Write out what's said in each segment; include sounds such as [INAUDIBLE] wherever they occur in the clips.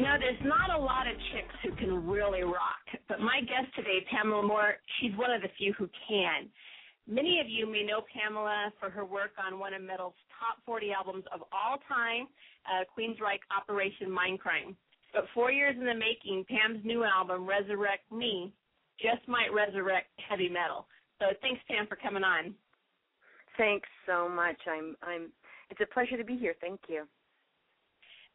You know, there's not a lot of chicks who can really rock, but my guest today, Pamela Moore, she's one of the few who can. Many of you may know Pamela for her work on one of metal's top 40 albums of all time, uh, Queensryche Operation Mindcrime. But four years in the making, Pam's new album, Resurrect Me, just might resurrect heavy metal. So thanks, Pam, for coming on. Thanks so much. I'm I'm it's a pleasure to be here. Thank you.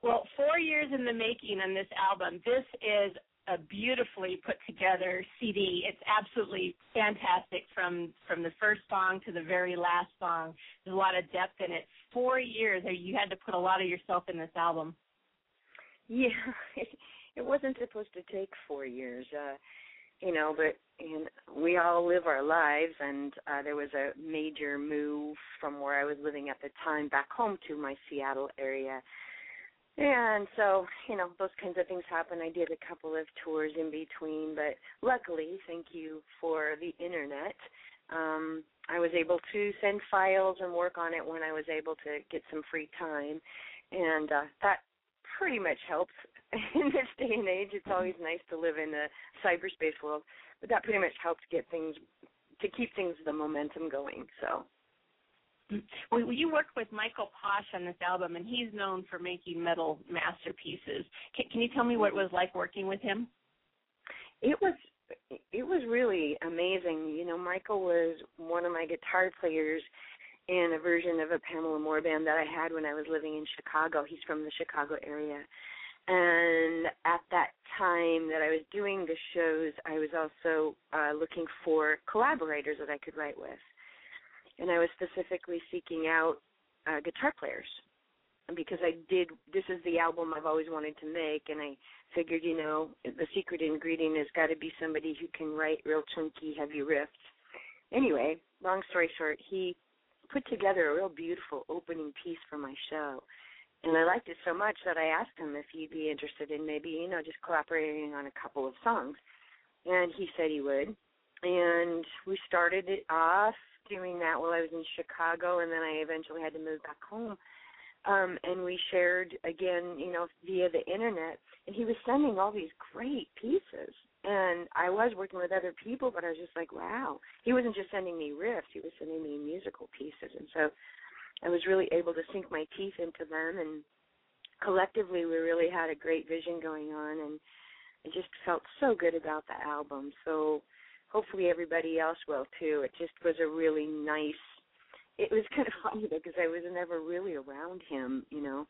Well, four years in the making on this album. This is a beautifully put together CD. It's absolutely fantastic from from the first song to the very last song. There's a lot of depth in it. Four years. You had to put a lot of yourself in this album. Yeah, [LAUGHS] it wasn't supposed to take four years. Uh, you know, but and we all live our lives and uh there was a major move from where I was living at the time back home to my Seattle area. And so, you know, those kinds of things happen. I did a couple of tours in between, but luckily, thank you for the internet. Um I was able to send files and work on it when I was able to get some free time. And uh that pretty much helps [LAUGHS] in this day and age, it's always nice to live in a cyberspace world, but that pretty much helps get things to keep things the momentum going. So. Well, you worked with Michael Posh on this album, and he's known for making metal masterpieces. Can, can you tell me what it was like working with him? It was it was really amazing. You know, Michael was one of my guitar players in a version of a Pamela Moore band that I had when I was living in Chicago. He's from the Chicago area. And at that time that I was doing the shows, I was also uh, looking for collaborators that I could write with. And I was specifically seeking out uh, guitar players because I did. This is the album I've always wanted to make, and I figured, you know, the secret ingredient has got to be somebody who can write real chunky, heavy riffs. Anyway, long story short, he put together a real beautiful opening piece for my show and I liked it so much that I asked him if he'd be interested in maybe you know just collaborating on a couple of songs, and he said he would, and we started it off doing that while I was in Chicago, and then I eventually had to move back home. Um, and we shared again, you know, via the internet. And he was sending all these great pieces, and I was working with other people, but I was just like, wow. He wasn't just sending me riffs; he was sending me musical pieces, and so I was really able to sink my teeth into them and collectively we really had a great vision going on and I just felt so good about the album. So hopefully everybody else will too. It just was a really nice it was [LAUGHS] kind of funny because I was never really around him, you know.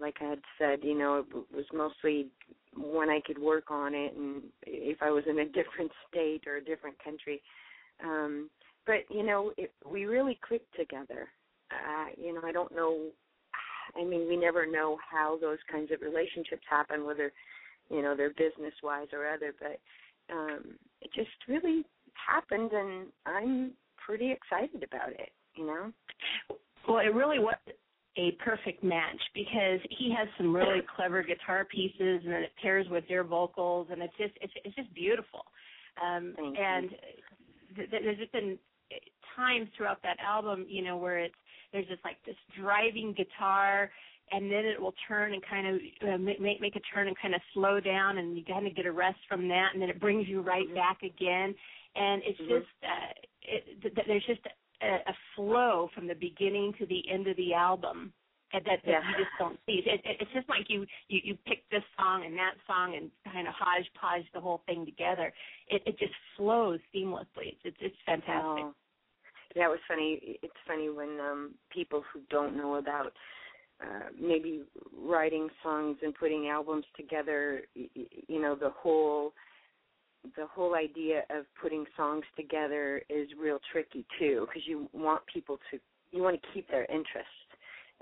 Like I had said, you know, it was mostly when I could work on it and if I was in a [LAUGHS] different state or a different country. Um but you know, it, we really clicked together uh, you know, I don't know. I mean, we never know how those kinds of relationships happen, whether you know they're business wise or other. But um, it just really happened, and I'm pretty excited about it. You know. Well, it really was a perfect match because he has some really [LAUGHS] clever guitar pieces, and it pairs with your vocals, and it's just it's it's just beautiful. Um, Thank and th- there's just been times throughout that album, you know, where it's there's just like this driving guitar and then it will turn and kind of uh, make make a turn and kind of slow down and you kind of get a rest from that and then it brings you right mm-hmm. back again and it's mm-hmm. just uh, it, th- there's just a, a flow from the beginning to the end of the album that, that yeah. you just don't see. It, it, it's just like you you you pick this song and that song and kind of hodgepodge the whole thing together. It it just flows seamlessly. It's it's, it's fantastic. Oh, that was funny. It's funny when um people who don't know about uh maybe writing songs and putting albums together, you know, the whole the whole idea of putting songs together is real tricky too because you want people to you want to keep their interest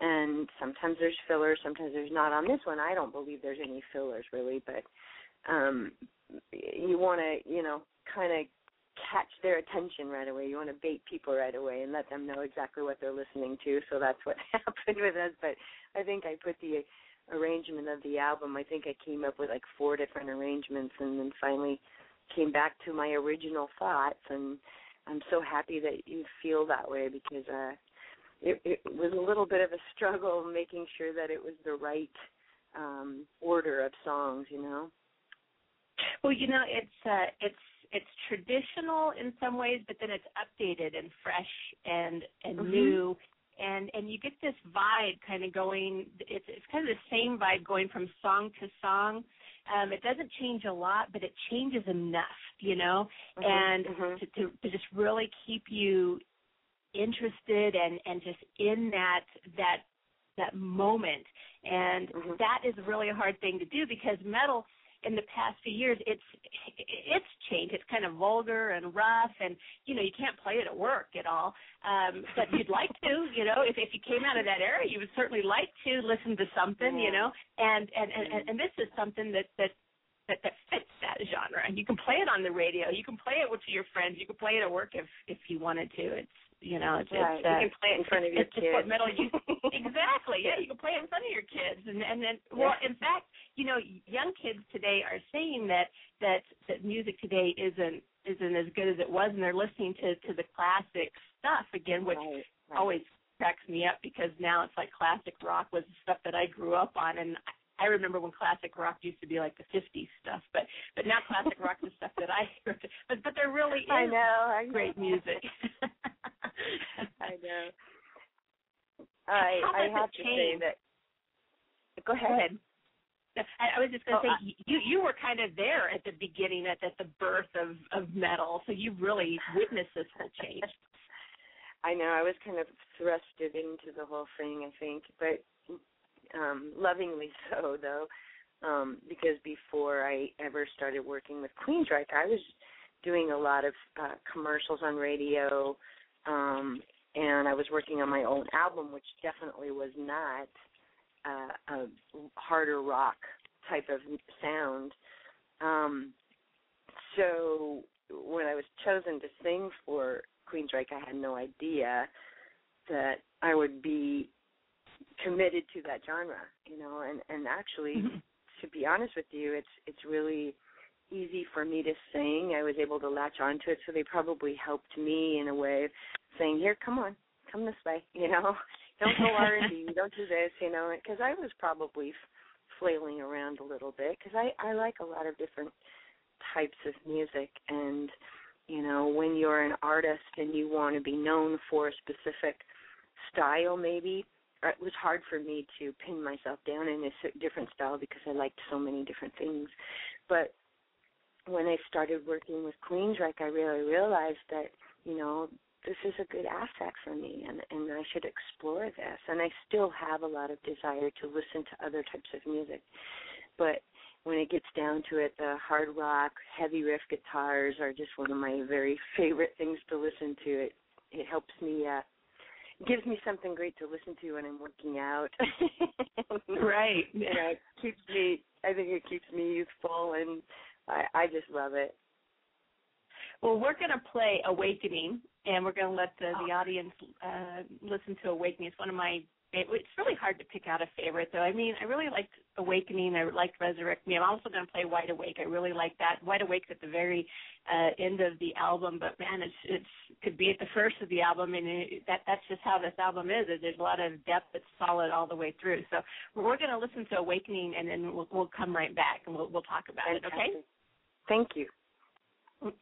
and sometimes there's fillers, sometimes there's not. On this one, I don't believe there's any fillers really, but um you want to, you know, kind of catch their attention right away. You want to bait people right away and let them know exactly what they're listening to. So that's what [LAUGHS] happened with us. But I think I put the arrangement of the album. I think I came up with like four different arrangements, and then finally came back to my original thoughts. And I'm so happy that you feel that way because uh, it, it was a little bit of a struggle making sure that it was the right um order of songs. You know. Well, you know, it's uh, it's it's traditional in some ways, but then it's updated and fresh and and mm-hmm. new, and and you get this vibe kind of going. It's it's kind of the same vibe going from song to song. Um, it doesn't change a lot, but it changes enough, you know, mm-hmm. and mm-hmm. To, to to just really keep you interested and and just in that that that moment and mm-hmm. that is really a hard thing to do because metal in the past few years it's it's changed. It's kind of vulgar and rough and you know you can't play it at work at all. Um but you'd like to you know if if you came out of that era you would certainly like to listen to something you know and and and and this is something that that that that fits that genre. And you can play it on the radio. You can play it with your friends. You can play it at work if if you wanted to. It's you know, it's, right. it's uh, you can [LAUGHS] play it in front of your it's kids. Just metal you [LAUGHS] exactly. Yeah, you can play it in front of your kids, and and then well, yeah. in fact, you know, young kids today are saying that that that music today isn't isn't as good as it was, and they're listening to to the classic stuff again, which right, right. always cracks me up because now it's like classic rock was the stuff that I grew up on, and I remember when classic rock used to be like the '50s stuff, but but now classic rock is stuff that I hear. [LAUGHS] But but there really is I know, I know. great music. [LAUGHS] I know. I I have to change? say that. Go ahead. Go ahead. I, I was just going to Oh, say you you were kind of there at the beginning, at, at the birth of of metal, so you really witnessed this whole change. [LAUGHS] I know I was kind of thrusted into the whole thing, I think, but um lovingly so though, um, because before I ever started working with Queensryche, I was doing a lot of uh, commercials on radio, um, and I was working on my own album, which definitely was not uh, a harder rock type of sound. Um, so when I was chosen to sing for Queensryche, I had no idea that I would be committed to that genre, you know, and and actually Mm-hmm. to be honest with you, it's it's really easy for me to sing. I was able to latch onto it, so they probably helped me in a way of saying, "Here, come on, come this way," [LAUGHS] you know. Don't go [LAUGHS] R and B. Don't do this, you know. Because I was probably flailing around a little bit because I I like a lot of different types of music and you know when you're an artist and you want to be known for a specific style maybe uh, it was hard for me to pin myself down in a different style because I liked so many different things. But when I started working with Queensryche, I really realized that you know this is a good asset for me, and and I should explore this. And I still have a lot of desire to listen to other types of music, but when it gets down to it, the hard rock, heavy riff guitars are just one of my very [LAUGHS] favorite things to listen to. It it helps me uh gives me something great to listen to when I'm working out. [LAUGHS] right. You know, it keeps me I think it keeps me youthful and I I just love it. Well, we're going to play Awakening, and we're going to let the, the audience uh, listen to Awakening. It's one of my it's really hard to pick out a favorite though. I mean, I really liked Awakening. I liked Resurrect Me. I'm also going to play Wide Awake. I really like that. Wide Awake's at the very uh, end of the album, but man, it's it's could be at the first of the album, and it, that that's just how this album is. There's a lot of depth that's solid all the way through. So we're going to listen to Awakening, and then we'll we'll come right back and we'll we'll talk about Fantastic. it. Okay. Thank you. Mm.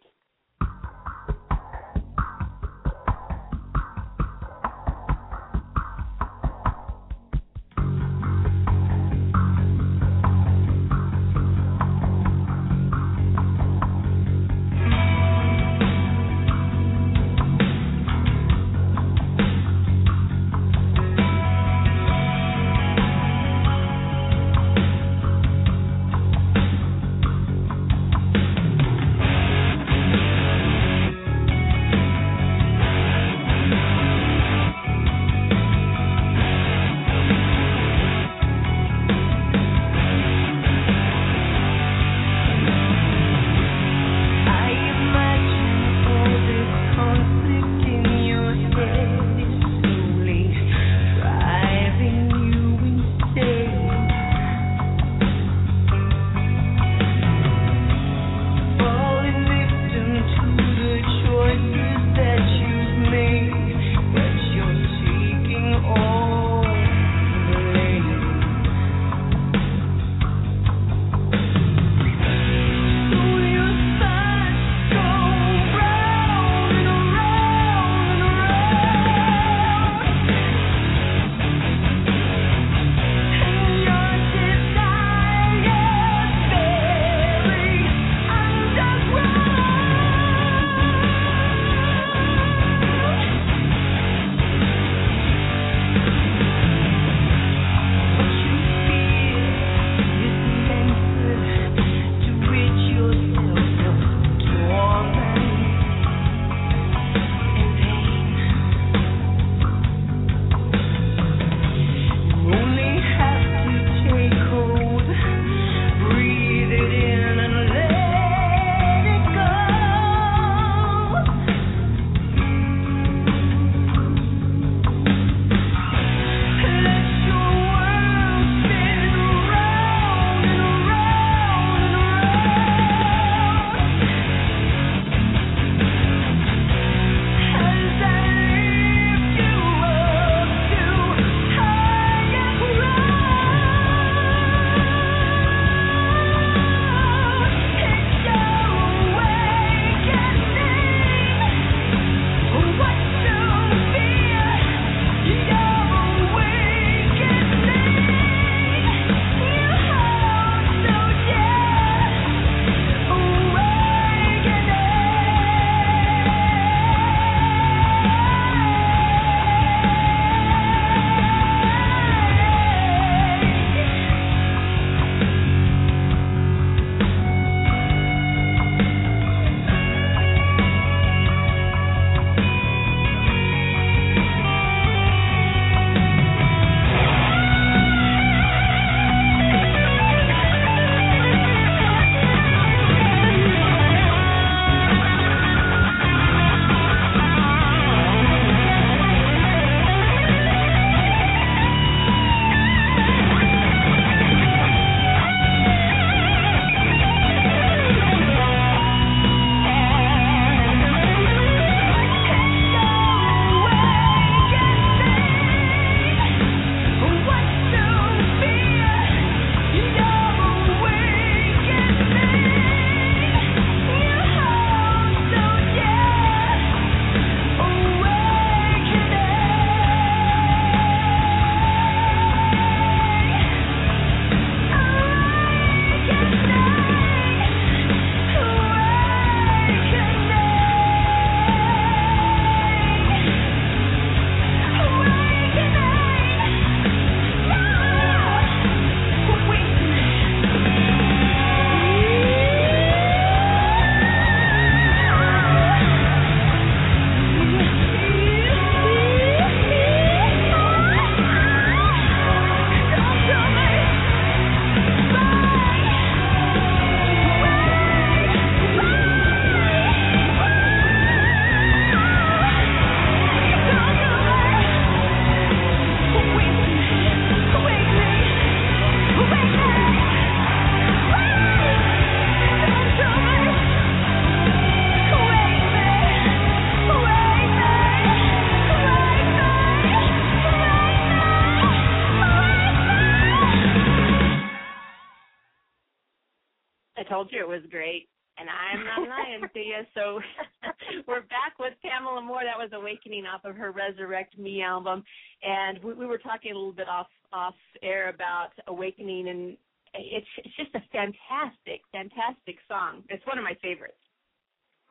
Off of her Resurrect Me album, and we, we were talking a little bit off off air about Awakening, and it's it's just a fantastic, fantastic song. It's one of my favorites.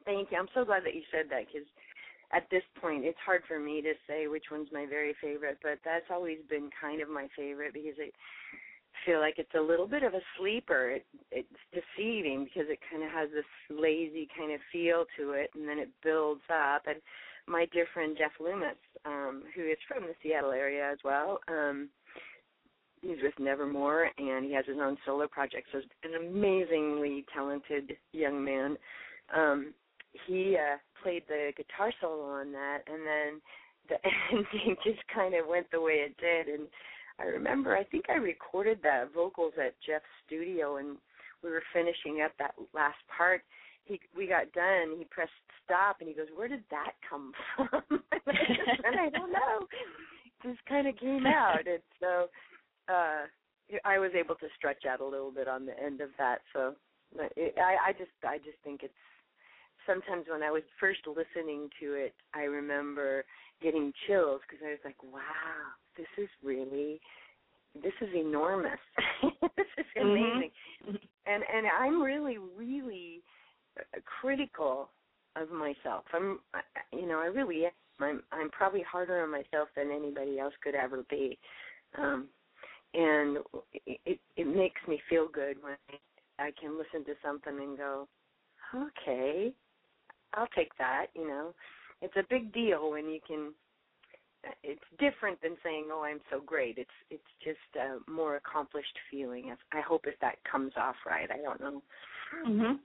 Thank you. I'm so glad that you said that because at this point it's hard for me to say which one's my very favorite, but that's always been kind of my favorite because I feel like it's a little bit of a sleeper. It, it's deceiving because it kind of has this lazy kind of feel to it, and then it builds up. And my dear friend Jeff Loomis, um, who is from the Seattle area as well, um, he's with Nevermore, and he has his own solo project. So an amazingly talented young man. Um, he uh, played the guitar solo on that, and then the [LAUGHS] ending just kind of went the way it did. And I remember, I think I recorded the vocals at Jeff's studio, and we were finishing up that last part. He we got done. He pressed stop, and he goes, "Where did that come [LAUGHS] from?" [LAUGHS] and I don't know. Just kind of came out, and so uh I was able to stretch out a little bit on the end of that. So I I just I just think it's sometimes when I was first listening to it, I remember getting chills because I was like, wow, this is really, this is enormous. [LAUGHS] this is mm-hmm. amazing. Mm-hmm. And and I'm really really critical of myself. I'm, you know, I really am. I'm I'm probably harder on myself than anybody else could ever be. Um, and it it makes me feel good when I can listen to something and go, okay, I'll take that. You know, it's a big deal when you can. It's different than saying, "Oh, I'm so great." It's it's just a more accomplished feeling. I hope if that comes off right. I don't know. Mhm.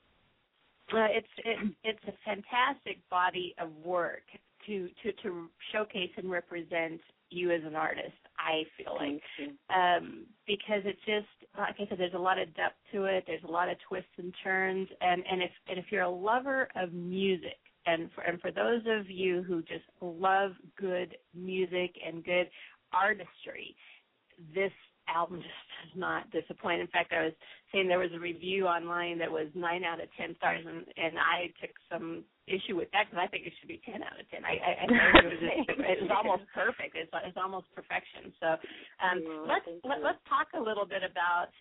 Uh, it's it, it's a fantastic body of work to to to showcase and represent you as an artist. I feel like um, because it's just like I said, there's a lot of depth to it. There's a lot of twists and turns, and and if and if you're a lover of music, and for and for those of you who just love good music and good artistry, this album [LAUGHS] just does not disappoint. In fact, I was saying there was a review online that was nine out of ten stars, and and I took some issue with that because I think it should be ten out of ten. I, I, I think it was just, it was almost perfect. It's it's almost perfection. So um, let's let, let's talk a little bit about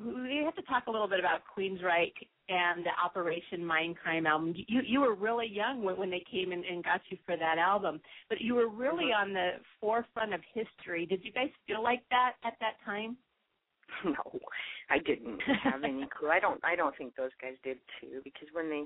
we have to talk a little bit about Queensryche and the Operation Mindcrime album. You you were really young when, when they came in and got you for that album, but you were really mm-hmm. on the forefront of history. Did you guys feel like that at that time? [LAUGHS] No, I didn't have any clue. I don't. I don't think those guys did too, because when they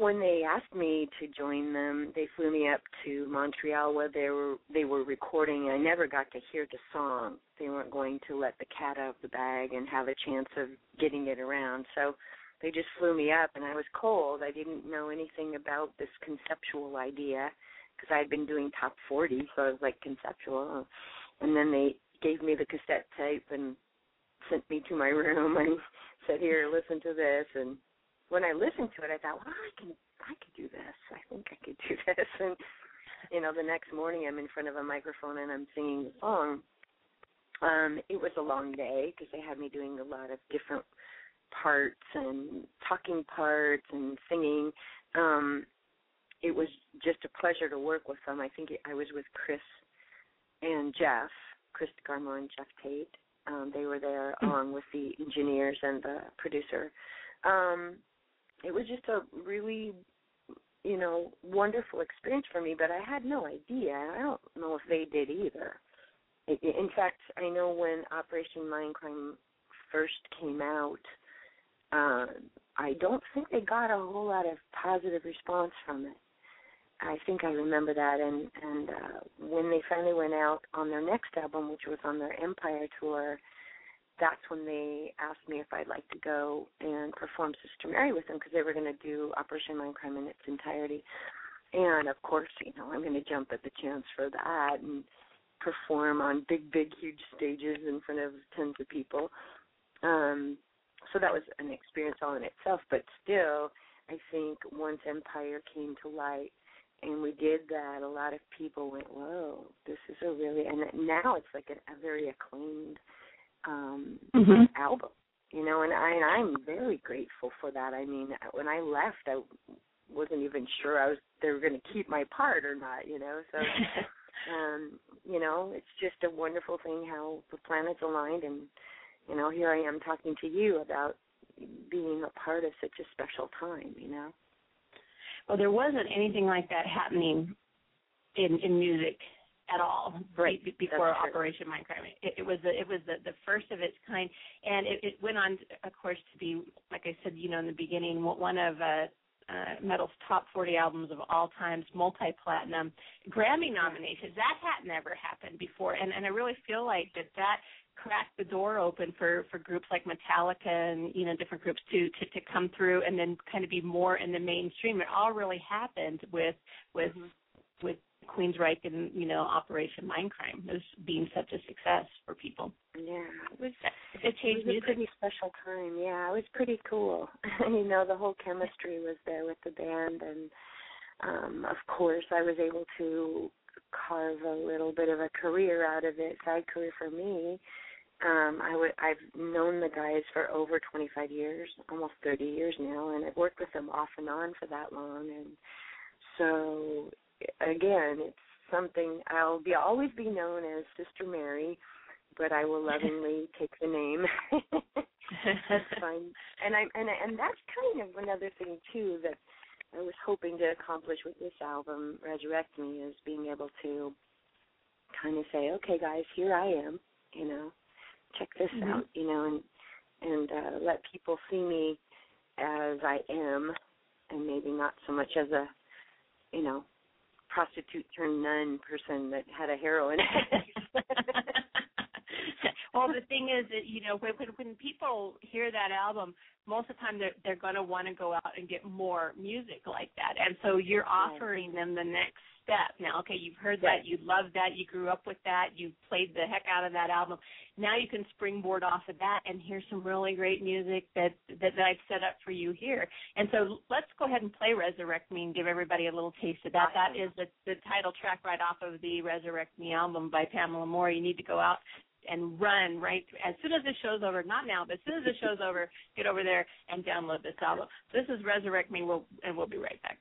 when they asked me to join them, they flew me up to Montreal where they were they were recording. I never got to hear the song. They weren't going to let the cat out of the bag and have a chance of getting it around. So they just flew me up, and I was cold. I didn't know anything about this conceptual idea because I had been doing top 40, so I was like conceptual. And then they gave me the cassette tape and sent me to my room [LAUGHS] and said, "Here, listen to this." And when I listened to it, I thought, well, I can, I could do this. I think I could do [LAUGHS] this. And you know, the next morning, I'm in front of a microphone and I'm singing the song. Um, it was a long day because they had me doing a lot of different parts and talking parts and singing. Um, it was just a pleasure to work with them. I think I was with Chris and Geoff, Chris DeGarmo and Geoff Tate. Um, they were there mm-hmm. along with the engineers and the producer. Um, it was just a really you know wonderful experience for me but i had no idea i don't know if they did either. In fact i know when operation mindcrime first came out uh i don't think they got a whole lot of positive response from it. I think i remember that and and uh when they finally went out on their next album which was on their empire tour that's when they asked me if I'd like to go and perform Sister Mary with them because they were going to do Operation Mindcrime in its entirety. And of course, you know, I'm going to jump at the chance for that and perform on big, big, huge stages in front of tons of people. Um, so that was an experience all in itself. But still, I think once Empire came to light and we did that, a lot of people went, "Whoa, this is a really," and now it's like a, a very acclaimed um mm-hmm. album. you know, and I and I'm very grateful for that. I mean, when I left, I wasn't even sure I was they were going to keep my part or not, you know. So, [LAUGHS] um, you know, it's just a wonderful thing how the planets aligned, and you know, here I am talking to you about being a part of such a special time, you know. Well, there wasn't anything like that happening in in music at all right. be, before Operation Mindcrime. It, it was the, it was the, the first of its kind, and it, it went on, of course, to be like I said, you know, in the beginning, one of uh, uh, metal's top 40 albums of all times, multi-platinum, Grammy nominations. That had never happened before, and and I really feel like that that cracked the door open for for groups like Metallica and you know different groups to to to come through and then kind of be more in the mainstream. It all really happened with with mm-hmm. with Queensryche and you know Operation Mindcrime as being such a success for people. Yeah, it was it changed it was a pretty special time. Yeah, it was pretty cool. [LAUGHS] you know, the whole chemistry was there with the band, and um of course, I was able to carve a little bit of a career out of it, side career for me. Um, I would I've known the guys for over 25 years, almost 30 years now, and I've worked with them off and on for that long, and so again, it's something I'll be always be known as Sister Mary, but I will [LAUGHS] lovingly take the name. [LAUGHS] that's [LAUGHS] fine. And I'm and and that's kind of another thing too that I was hoping to accomplish with this album, Resurrect Me, is being able to kind of say, okay, guys, here I am, you know, check this mm-hmm. out, you know, and and uh, let people see me as I am, and maybe not so much as a, you know, prostitute turned nun person that had a heroin. [LAUGHS] well, the thing is that you know when when people hear that album, most of the time they're they're going to want to go out and get more music like that, and so you're offering them the next step. Now, okay, you've heard that, you love that, you grew up with that, you played the heck out of that album. Now you can springboard off of that and hear some really great music that that, that I've set up for you here. And so let's go ahead and play Resurrect Me and give everybody a little taste of that. That is the, the title track right off of the Resurrect Me album by Pamela Moore. You need to go out and run right as soon as the show's over. Not now, but as soon as the show's over, get over there and download this album. This is Resurrect Me, we'll, and we'll be right back.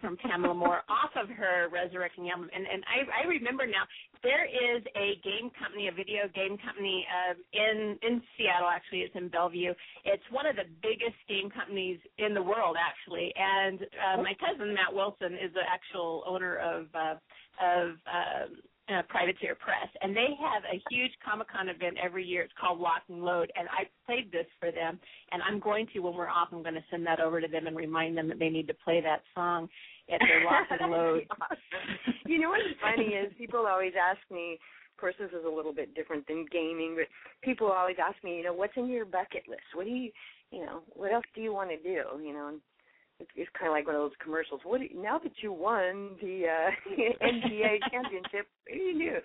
From Pamela Moore [LAUGHS] off of her Resurrect Me album. And and I I remember now there is a game company, a video game company uh, in in Seattle. Actually, it's in Bellevue. It's one of the biggest game companies in the world, actually. And uh, my cousin Matt Wilson is the actual owner of uh, of um, uh, Privateer Press, and they have a huge Comic Con event every year. It's called Lock and Load, and I played this for them. And I'm going to, when we're off, I'm going to send that over to them and remind them that they need to play that song at their Lock and Load. [LAUGHS] you know what's funny is people always ask me. Of course, this is a little bit different than gaming, but people always ask me, you know, what's in your bucket list? What do you, you know, what else do you want to do? You know, and it's, it's kind of like one of those commercials. What do you, now that you won the uh, [LAUGHS] NBA [LAUGHS] championship, what do you do?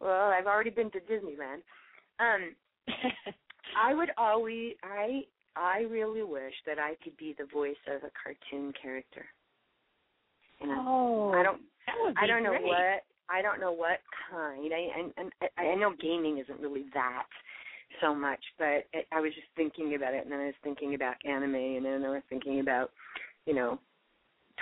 Well, I've already been to Disneyland. Um, [LAUGHS] I would always, I, I really wish that I could be the voice of a cartoon character. You know, oh, I don't, that would be I don't know great. what, I don't know what kind. I, and, and I, I know gaming isn't really that so much, but it, I was just thinking about it, and then I was thinking about anime, and then I was thinking about you know,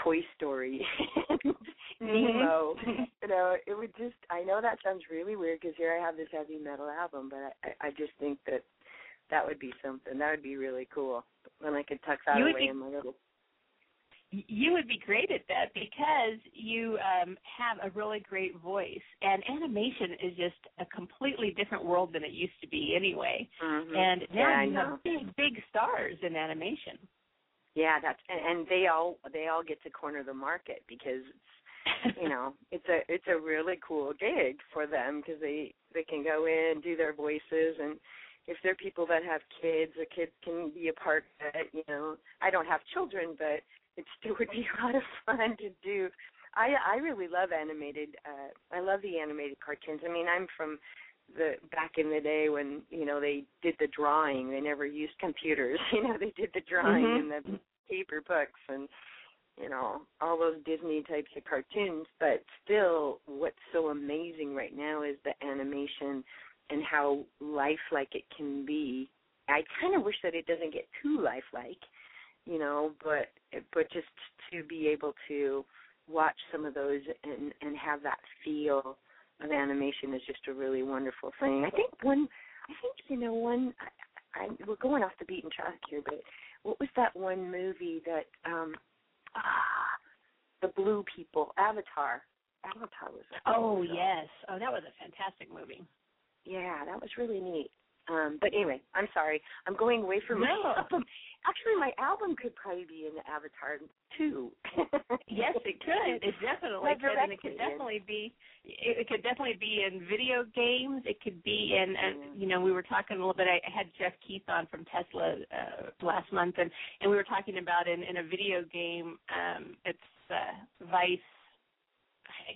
Toy Story, [LAUGHS] mm-hmm. Nemo. [LAUGHS] you know, it would just. I know that sounds really weird because here I have this heavy metal album, but I, I just think that that would be something. That would be really cool. When I could tuck that you away be, in my little. You would be great at that because you um have a really great voice, and animation is just a completely different world than it used to be anyway. Mm-hmm. And now yeah, you have big, big stars in animation. Yeah, that's and, and they all they all get to corner the market because it's you [LAUGHS] know it's a it's a really cool gig for them because they they can go in do their voices and if they're people that have kids the kids can be a part of it you know. I don't have children but it still would be [LAUGHS] a lot of fun to do. I i really love animated uh i love the animated cartoons. I mean i'm from the back in the day when you know they did the drawing. They never used computers [LAUGHS] you know they did the drawing mm-hmm. and the paper books and you know all those disney types of cartoons. But still what's so amazing right now is the animation and how lifelike it can be. I kind of wish that it doesn't get too lifelike you know but but just to be able to watch some of those and and have that feel of animation is just a really wonderful thing. I think one, I think you know one. I, I, we're going off the beaten track here, but what was that one movie that um ah the blue people Avatar? Avatar was. Oh yes, oh that was a fantastic movie. Yeah, that was really neat. Um, but anyway, I'm sorry. I'm going away from no. my album. Actually, my album could probably be in Avatar too. [LAUGHS] yes, it could. It definitely could, and it could definitely be. It could definitely be in video games. It could be in. And you know, we were talking a little bit. I had Jeff Keith on from Tesla uh, last month, and and we were talking about in in a video game. Um, it's uh, Vice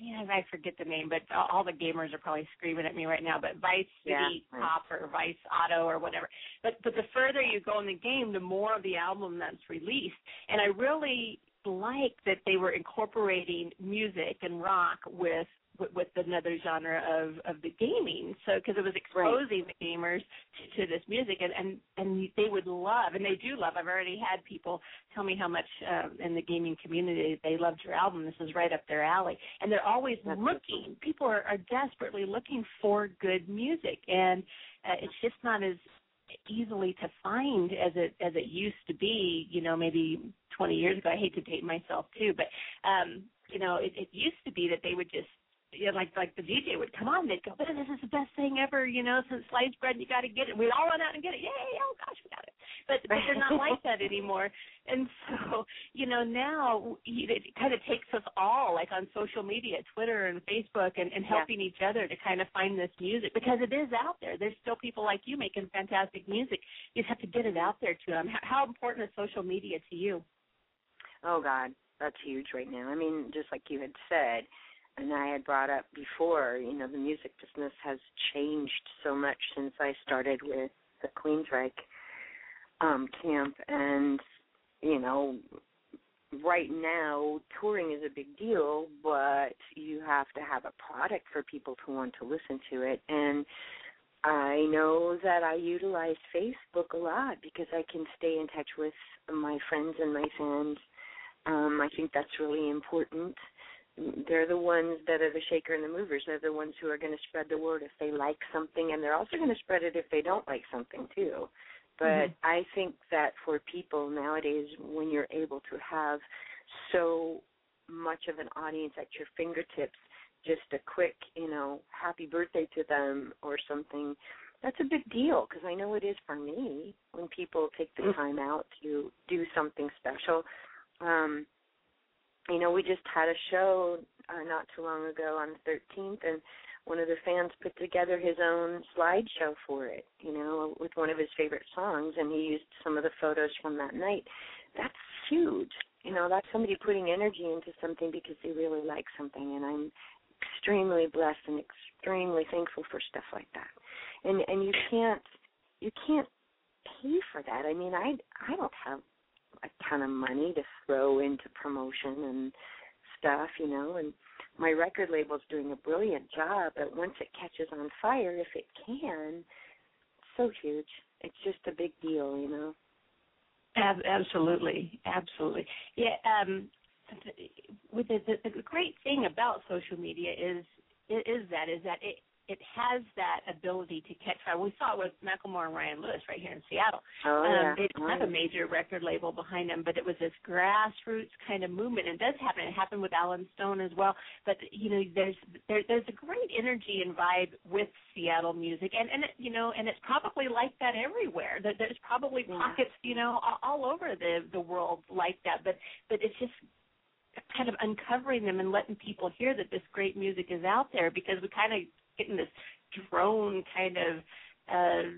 you know, I forget the name, but all the gamers are probably screaming at me right now. But Vice City yeah, Pop or Vice Auto or whatever. But but the further you go in the game, the more of the album that's released. And I really like that they were incorporating music and rock with with, with another genre of of the gaming. So because it was exposing right. the gamers to, to this music, and and and they would love, and they do love. I've already had people tell me how much um, in the gaming community they loved your album. This is right up their alley, and they're always That's looking. People are, are desperately looking for good music, and uh, it's just not as easily to find as it as it used to be you know maybe 20 years ago i hate to date myself too but um you know it, it used to be that they would just you know, like like the DJ would come on, they'd go, "This is the best thing ever," you know, since sliced bread, you got to get it. We'd all run out and get it. Yay! Oh gosh, we got it. But but they're not like that anymore. And so you know now it kind of takes us all, like on social media, Twitter and Facebook, and, and helping yeah. each other to kind of find this music because it is out there. There's still people like you making fantastic music. You just have to get it out there to them. How important is social media to you? Oh God, that's huge right now. I mean, just like you had said and I had brought up before, you know, the music business has changed so much since I started with the Queensryche um, camp, and you know, right now touring is a big deal, but you have to have a product for people to want to listen to it, and I know that I utilize Facebook a lot because I can stay in touch with my friends and my fans. Um, I think that's really important. They're the ones that are the shaker and the movers. They're the ones who are going to spread the word if they like something, and they're also going to spread it if they don't like something too. But mm-hmm. I think that for people nowadays, when you're able to have so much of an audience at your fingertips, just a quick, you know, happy birthday to them or something, that's a big deal because I know it is for me when people take the mm. time out to do something special. Um, you know, we just had a show uh, not too long ago on the 13th, and one of the fans put together his own slideshow for it, you know, with one of his favorite songs, and he used some of the photos from that night. That's huge. You know, that's somebody putting energy into something because they really like something, and I'm extremely blessed and extremely thankful for stuff like that. And and you can't you can't pay for that. I mean, I I don't have a ton of money to throw into promotion and stuff, you know, and my record label's doing a brilliant job, but once it catches on fire, if it can, so huge. It's just a big deal, you know. Absolutely, absolutely. Yeah, um, with the, the, the great thing about social media is is that is that it it has that ability to catch fire. We saw it with Macklemore and Ryan Lewis right here in Seattle. Oh, um, yeah. They didn't have a major record label behind them, but it was this grassroots kind of movement. It does happen. It happened with Allen Stone as well. But you know, there's there, there's a great energy and vibe with Seattle music, and and it, you know, and it's probably like that everywhere. That there's probably yeah. pockets, you know, all, all over the the world like that. But but it's just kind of uncovering them and letting people hear that this great music is out there because we kind of get in this drone kind of uh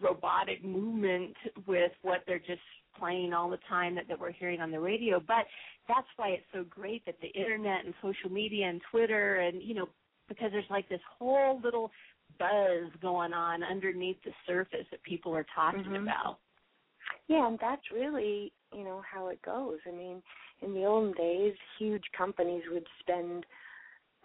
robotic movement with what they're just playing all the time that, that we're hearing on the radio. But that's why it's so great that the internet and social media and Twitter and you know because there's like this whole little buzz going on underneath the surface that people are talking mm-hmm. about. Yeah, and that's really, you know, how it goes. I mean, in the olden days, huge companies would spend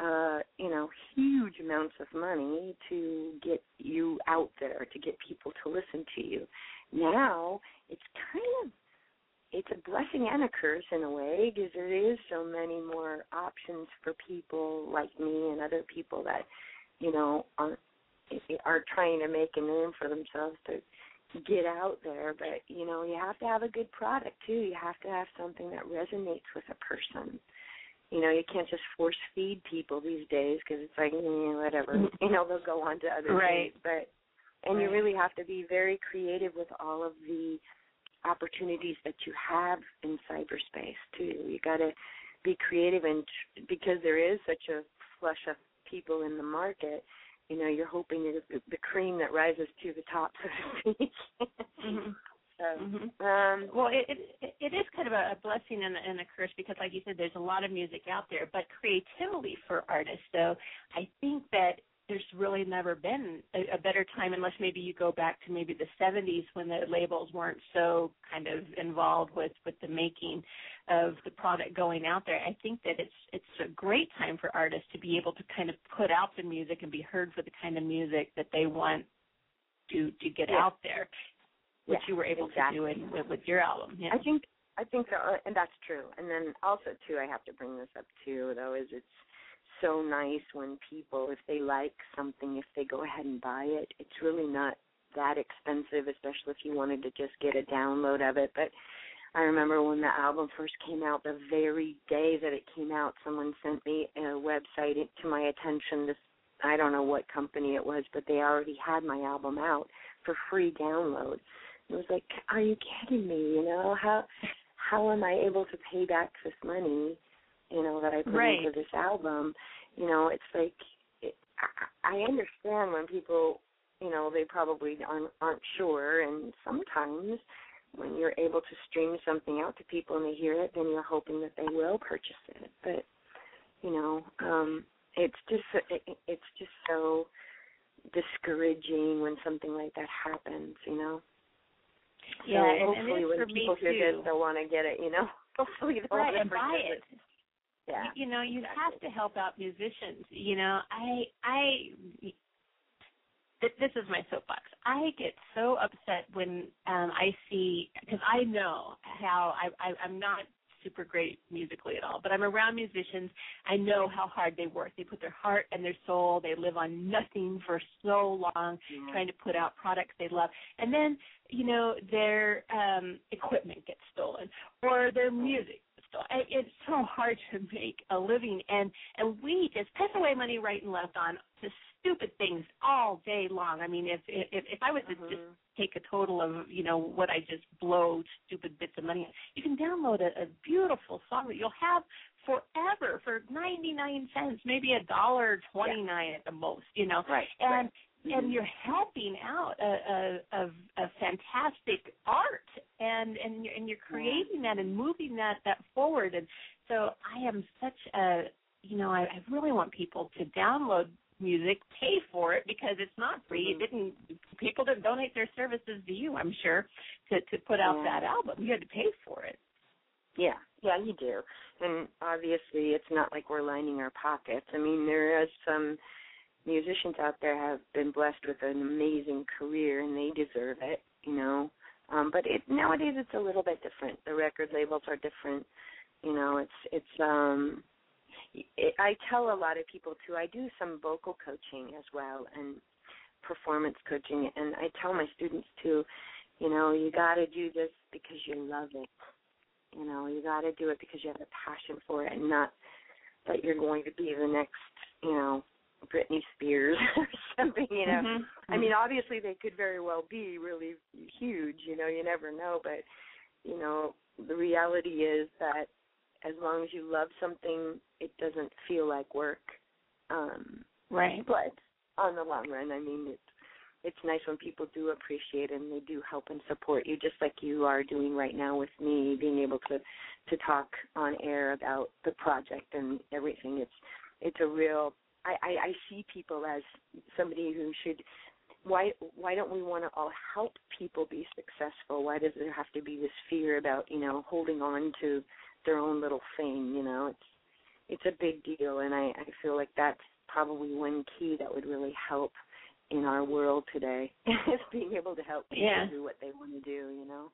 uh, you know, huge amounts of money to get you out there, to get people to listen to you. Now, it's kind of it's a blessing and a curse in a way because there is so many more options for people like me and other people that you know are are trying to make a name for themselves to get out there. But you know you have to have a good product too. You have to have something that resonates with a person you know you can't just force feed people these days because it's like eh, whatever you know they'll go on to other right. things but and right. you really have to be very creative with all of the opportunities that you have in cyberspace too you got to be creative and because there is such a flush of people in the market you know you're hoping it's the cream that rises to the top so to speak [LAUGHS] mm-hmm. So, mm-hmm. um, well, it, it it is kind of a, a blessing and, and a curse because, like you said, there's a lot of music out there, but creativity for artists, though, I think that there's really never been a, a better time, unless maybe you go back to maybe the 70s when the labels weren't so kind of involved with with the making of the product going out there. I think that it's it's a great time for artists to be able to kind of put out the music and be heard for the kind of music that they want to to get yeah. out there which yeah, you were able exactly. to do in, with, with your album. Yeah. I think I think so, and that's true. And then also too, I have to bring this up too, though, is it's so nice when people, if they like something, if they go ahead and buy it, it's really not that expensive, especially if you wanted to just get a download of it. But I remember when the album first came out, the very day that it came out, someone sent me a website to my attention. This I don't know what company it was, but they already had my album out for free download. It was like, are you kidding me? You know how how am I able to pay back this money? You know that I put right. into this album. You know, it's like it, I, I understand when people, you know, they probably aren't aren't sure, and sometimes when you're able to stream something out to people and they hear it, then you're hoping that they will purchase it. But you know, um, it's just it, it's just so discouraging when something like that happens. You know. Yeah, so and, hopefully and when for people hear too. this, they'll want to get it. You know, [LAUGHS] hopefully they'll right, want to buy it. it. Yeah. You, you know, you exactly. have to help out musicians. You know, I I th- this is my soapbox. I get so upset when um I see because I know how I, I I'm not super great musically at all, but I'm around musicians. I know how hard they work. They put their heart and their soul. They live on nothing for so long, Yeah. trying to put out products they love, and then you know their um equipment gets stolen or their music stolen. I- It's so hard to make a living, and and we just piss away money right and left on just stupid things all day long. I mean, if if if I was to just Mhm. take a total of you know what I just blow stupid bits of money. on. You can download a, a beautiful song that you'll have forever for ninety nine cents, maybe a dollar twenty nine at the most. You know, Right. and right. And Mhm. you're helping out a, a, a, a fantastic art and and you're, and you're creating that and moving that that forward and so I am such a you know I, I really want people to download music pay for it because it's not free Mhm. it didn't people didn't donate their services to you I'm sure to to put out Yeah. that album you had to pay for it Yeah, yeah, you do. And obviously, it's not like we're lining our pockets. I mean, there is some musicians out there have been blessed with an amazing career, and they deserve it. You know, um, but it nowadays it's a little bit different. The record labels are different. You know, it's it's. um it, I tell a lot of people too. I do some vocal coaching as well and performance coaching, and I tell my students too. You know, you got to do this because you love it you know, you got to do it because you have a passion for it, and not that you're going to be the next, you know, Britney Spears [LAUGHS] or something. You know, Mhm. I mean, obviously they could very well be really huge. You know, you never know, but you know, the reality is that as long as you love something, it doesn't feel like work. Um, right but on the long run, I mean, it's it's nice when people do appreciate and they do help and support you, just like you are doing right now with me, being able to to talk on air about the project and everything. It's it's a real. I I, I see people as somebody who should. Why why don't we want to all help people be successful? Why does there have to be this fear about you know holding on to their own little thing? You know, it's it's a big deal, and I I feel like that's probably one key that would really help in our world today [LAUGHS] is being able to help people Yeah. do what they want to do, you know.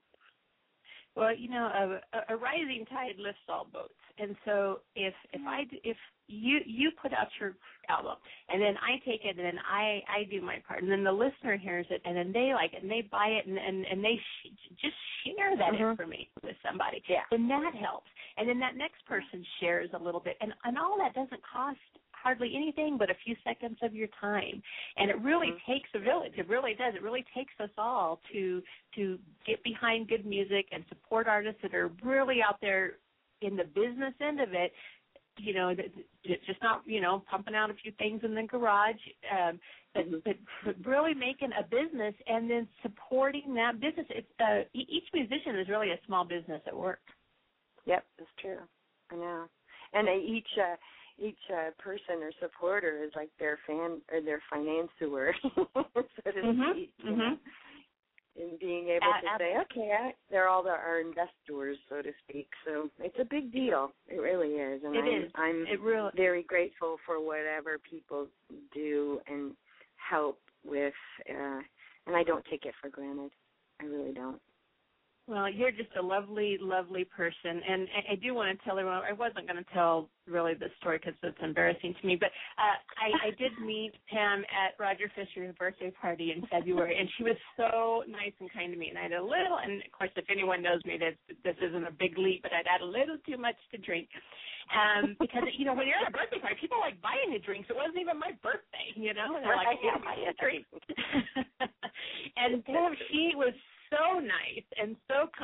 Well, you know, a, a rising tide lifts all boats, and so if if I if you you put out your album, and then I take it, and then I I do my part, and then the listener hears it, and then they like it, and they buy it, and and, and they sh- just share that Mhm. information with somebody, Yeah. then that helps, and then that next person shares a little bit, and and all that doesn't cost hardly anything but a few seconds of your time and it really Mhm. takes a village it really does it really takes us all to to get behind good music and support artists that are really out there in the business end of it you know just not you know pumping out a few things in the garage um but Mhm. but, but really making a business and then supporting that business it's uh each musician is really a small business at work Yep, that's true. I know. And each uh each uh, person or supporter is like their fan or their financier, [LAUGHS] so to Mhm, speak. mhm. And being able A- to ab- say, okay, I, they're all the, our investors, so to speak. So it's a big deal. It really is. And It I'm, is. I'm it really very grateful for whatever people do and help with uh and I don't take it for granted. I really don't. Well, you're just a lovely, lovely person, and I, I do want to tell everyone. I wasn't going to tell really the story because it's embarrassing to me, but uh, I, I did meet Pam at Roger Fisher's birthday party in February, and she was so nice and kind to me. And I had a little, and of course, if anyone knows me, this this isn't a big leap, but I'd had a little too much to drink, um, because you know when you're at a birthday party, people like buying you drinks. It wasn't even my birthday, you know, and they're like. "Yeah, buy you a drink." [LAUGHS] and Pam, she was so nice and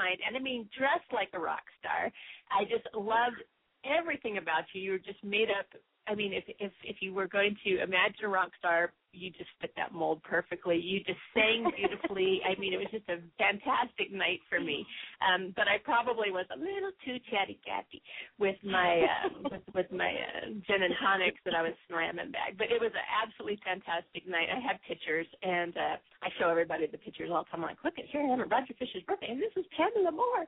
so kind and I mean dressed like a rock star. I just loved everything about you. You were just made up I mean if if if you were going to imagine a rock star, you just fit that mold perfectly. You just sang [LAUGHS] beautifully. I mean it was just a fantastic night for me. Um but I probably was a little too chatty catty with my uh, [LAUGHS] with with my uh, gin and tonics that I was slamming back. But it was an absolutely fantastic night. I have pictures and uh I show everybody the pictures all the time. I'm like, look at here I am at Roger Fisher's birthday and this is Pamela Moore.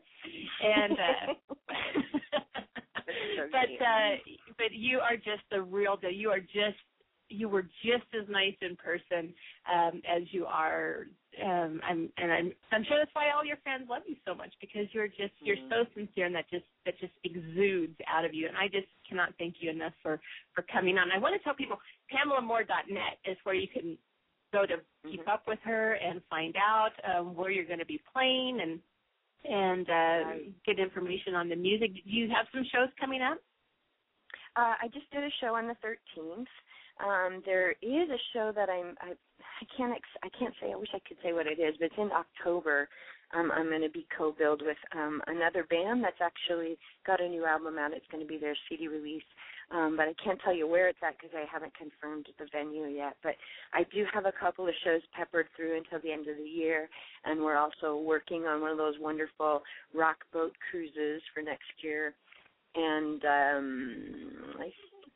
And uh [LAUGHS] [LAUGHS] so but cute. uh but you are just the real deal. You are just you were just as nice in person um as you are um I'm and I'm I'm sure that's why all your fans love you so much because you're just you're mm-hmm. so sincere and that just that just exudes out of you and I just cannot thank you enough for for coming on. I want to tell people PamelaMoore.net is where you can go to mm-hmm. keep up with her and find out um, where you're going to be playing and and uh, get information on the music. Do you have some shows coming up? Uh, I just did a show on the 13th. Um, there is a show that I'm I, I can't ex- I can't say I wish I could say what it is, but it's in October. Um, I'm going to be co-billed with um, another band that's actually got a new album out. It's going to be their CD release, um, but I can't tell you where it's at because I haven't confirmed the venue yet. But I do have a couple of shows peppered through until the end of the year, and we're also working on one of those wonderful rock boat cruises for next year. And um, I,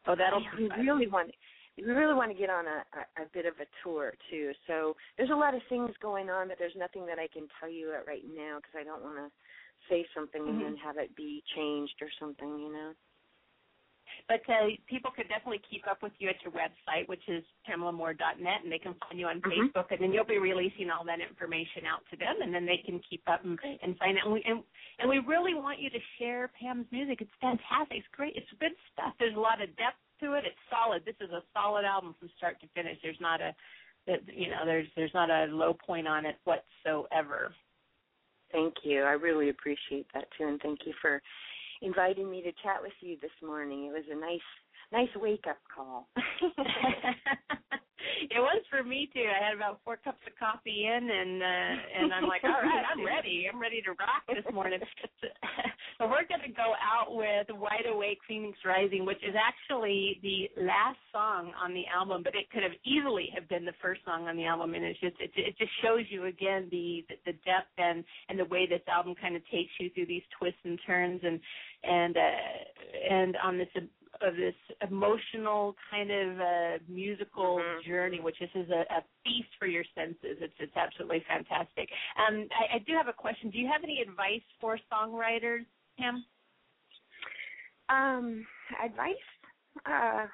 oh, that'll I really want we really want to get on a, a, a bit of a tour too. So there's a lot of things going on, but there's nothing that I can tell you at right now because I don't want to say something mm-hmm. and then have it be changed or something, you know. But uh, people could definitely keep up with you at your website, which is PamelaMoore.net, and they can find you on mm-hmm. Facebook, and then you'll be releasing all that information out to them, and then they can keep up and, and find it. And we, and, and we really want you to share Pam's music. It's fantastic. It's great. It's good stuff. There's a lot of depth to it. It's solid. This is a solid album from start to finish. There's not a that you know there's there's not a low point on it whatsoever. Thank you. I really appreciate that too, and thank you for inviting me to chat with you this morning. It was a nice nice wake up call. [LAUGHS] [LAUGHS] [LAUGHS] it was for me too. I had about four cups of coffee in, and uh, and I'm like, all right, I'm ready. I'm ready to rock this morning. [LAUGHS] so we're going to go out with "Wide Awake, Phoenix Rising," which is actually the last song on the album, but it could have easily have been the first song on the album. And it's just it, it just shows you again the the depth and and the way this album kind of takes you through these twists and turns and and uh, and on this of this emotional kind of uh, musical mm-hmm. journey, which this is a, a feast for your senses. It's it's absolutely fantastic. Um, I, I do have a question. Do you have any advice for songwriters, Pam? Um, advice? Uh,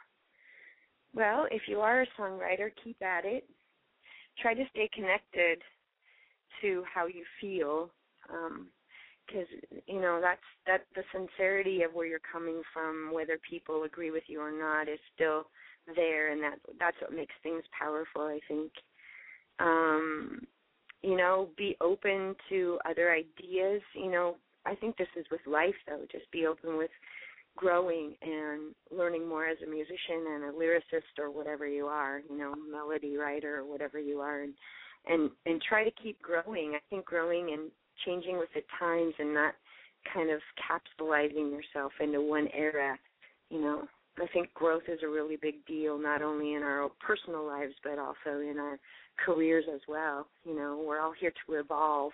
well, if you are a songwriter, keep at it. Try to stay connected to how you feel. Um, because you know that's that the sincerity of where you're coming from whether people agree with you or not is still there and that that's what makes things powerful i think. Um you know be open to other ideas. You know i think this is with life though. Just be open with growing and learning more as a musician and a lyricist or whatever you are you know melody writer or whatever you are and and and try to keep growing. I think growing and changing with the times and not kind of capsulizing yourself into one era. You know, I think growth is a really big deal, not only in our personal lives but also in our careers as well. You know, we're all here to evolve,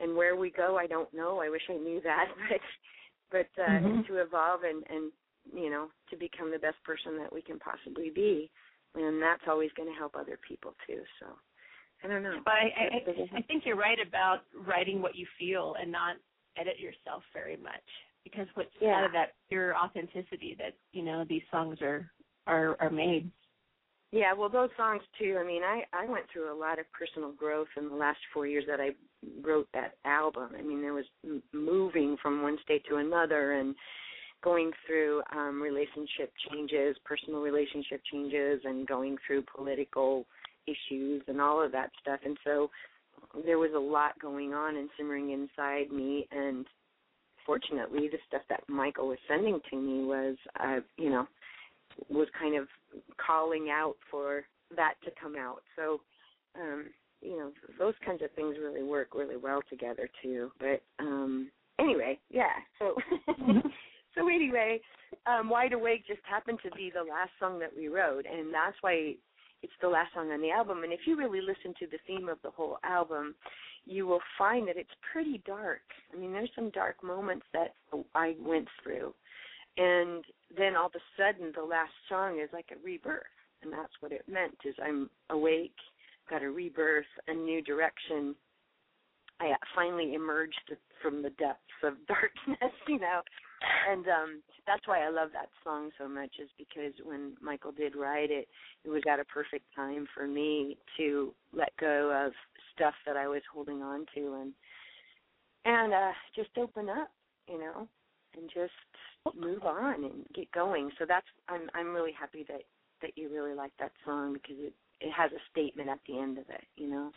and where we go, I don't know. I wish I knew that, [LAUGHS] but but uh, mm-hmm. to evolve and and you know to become the best person that we can possibly be, and that's always going to help other people too. So I don't know. But I, I, I think you're right about writing what you feel and not edit yourself very much because what's yeah. out of that pure authenticity that you know these songs are are are made. Yeah, well, those songs too. I mean, I I went through a lot of personal growth in the last four years that I wrote that album. I mean, there was m- moving from one state to another and going through um relationship changes, personal relationship changes, and going through political issues and all of that stuff. And so there was a lot going on and simmering inside me. And fortunately, the stuff that Michael was sending to me was, uh, you know, was kind of calling out for that to come out. So, um, you know, those kinds of things really work really well together too. But um anyway, yeah. So [LAUGHS] so anyway, um Wide Awake just happened to be the last song that we wrote and that's why it's the last song on the album. And if you really listen to the theme of the whole album, you will find that it's pretty dark. I mean, there's some dark moments that I went through. And then all of a sudden, the last song is like a rebirth. And that's what it meant is I'm awake, got a rebirth, a new direction. I finally emerged from the depths of [LAUGHS] darkness, you know, and um that's why I love that song so much is because when Michael did write it, it was at a perfect time for me to let go of stuff that I was holding on to and and uh just open up, you know, and just move on and get going. So that's I'm I'm really happy that that you really like that song because it it has a statement at the end of it, you know.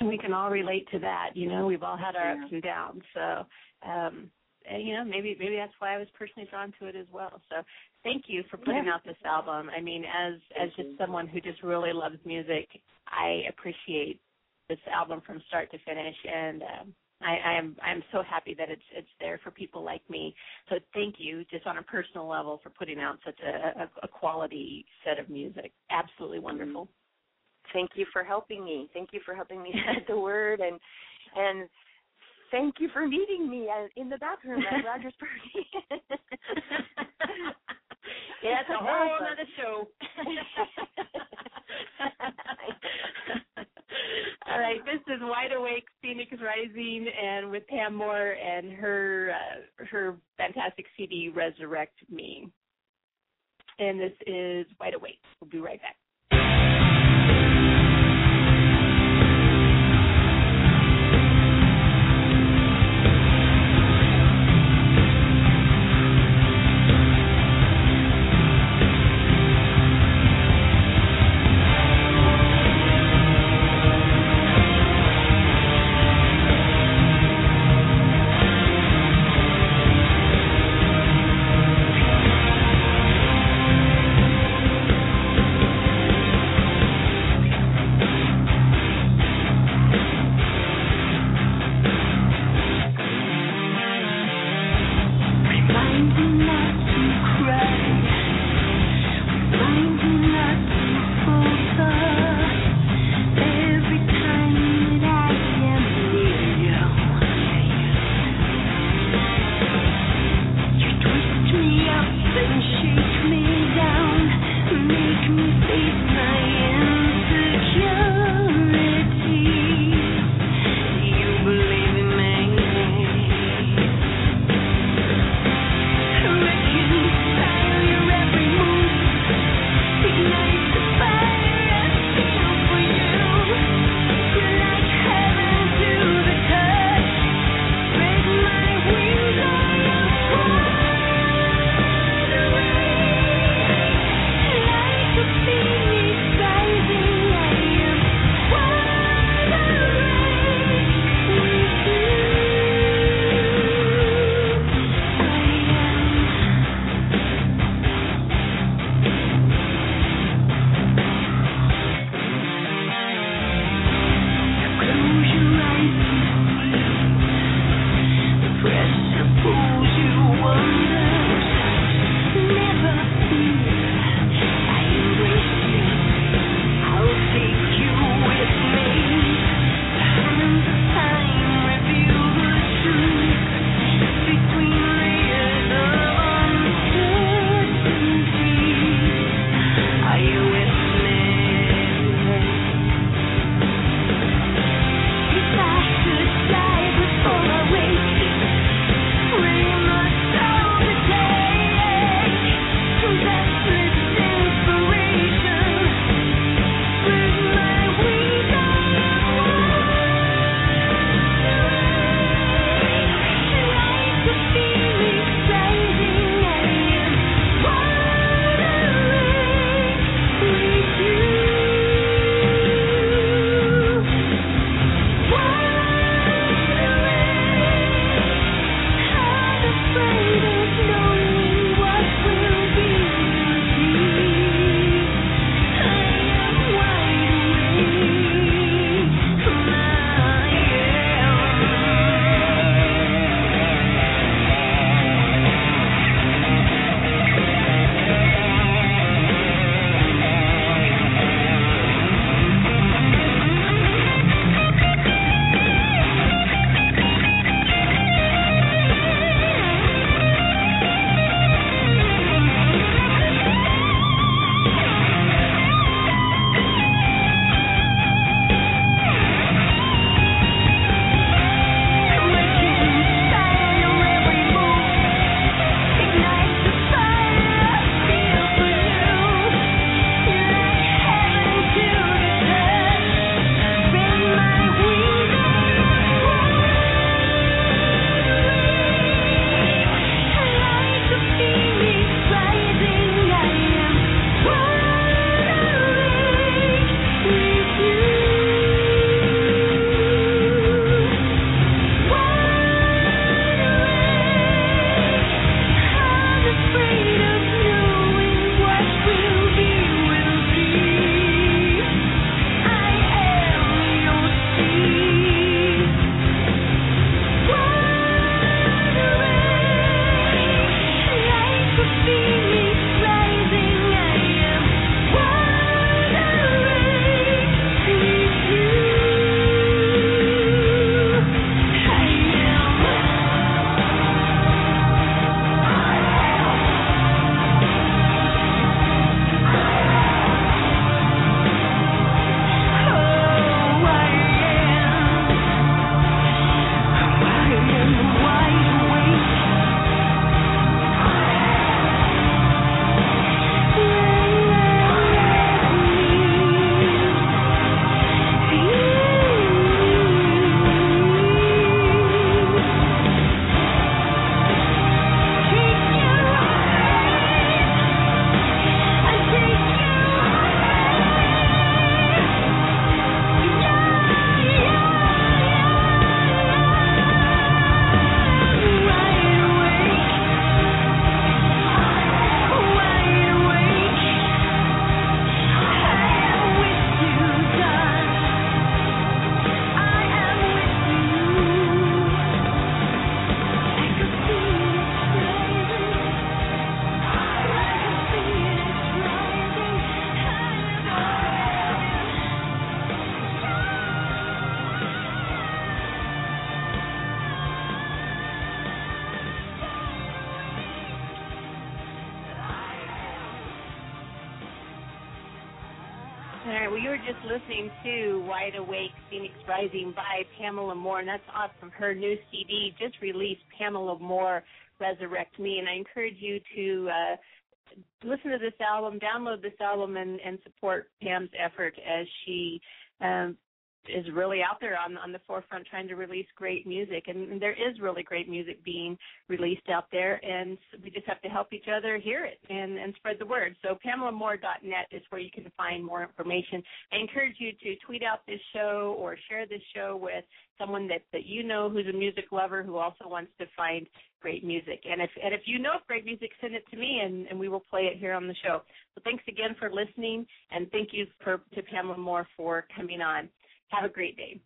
And we can all relate to that, you know. We've all had our yeah. ups and downs, so um you know maybe maybe that's why I was personally drawn to it as well. So thank you for putting yeah. out this album. I mean, as as just someone who just really loves music, I appreciate this album from start to finish, and um, I, I am I'm so happy that it's it's there for people like me. So thank you, just on a personal level, for putting out such a, a, a quality set of music. Absolutely wonderful. Thank you for helping me. Thank you for helping me [LAUGHS] spread the word and and thank you for meeting me in the bathroom at [LAUGHS] Rogers Party. yeah, it's a whole [LAUGHS] other show. [LAUGHS] All right, this is Wide Awake Phoenix Rising, and with Pam Moore and her uh, her fantastic CD Resurrect Me. And this is Wide Awake. We'll be right back. Rising by Pamela Moore, and that's off from her new CD just released, Pamela Moore Resurrect Me. And I encourage you to uh, listen to this album, download this album, and, and support Pam's effort as she um, is really out there on on the forefront trying to release great music. And, there is really great music being released out there and we just have to help each other hear it and and spread the word. So pamelamoore.net is where you can find more information. I encourage you to tweet out this show or share this show with someone that that you know who's a music lover who also wants to find great music. And if and if you know of great music send it to me and and we will play it here on the show. So thanks again for listening and thank you for to pamela moore for coming on have a great day.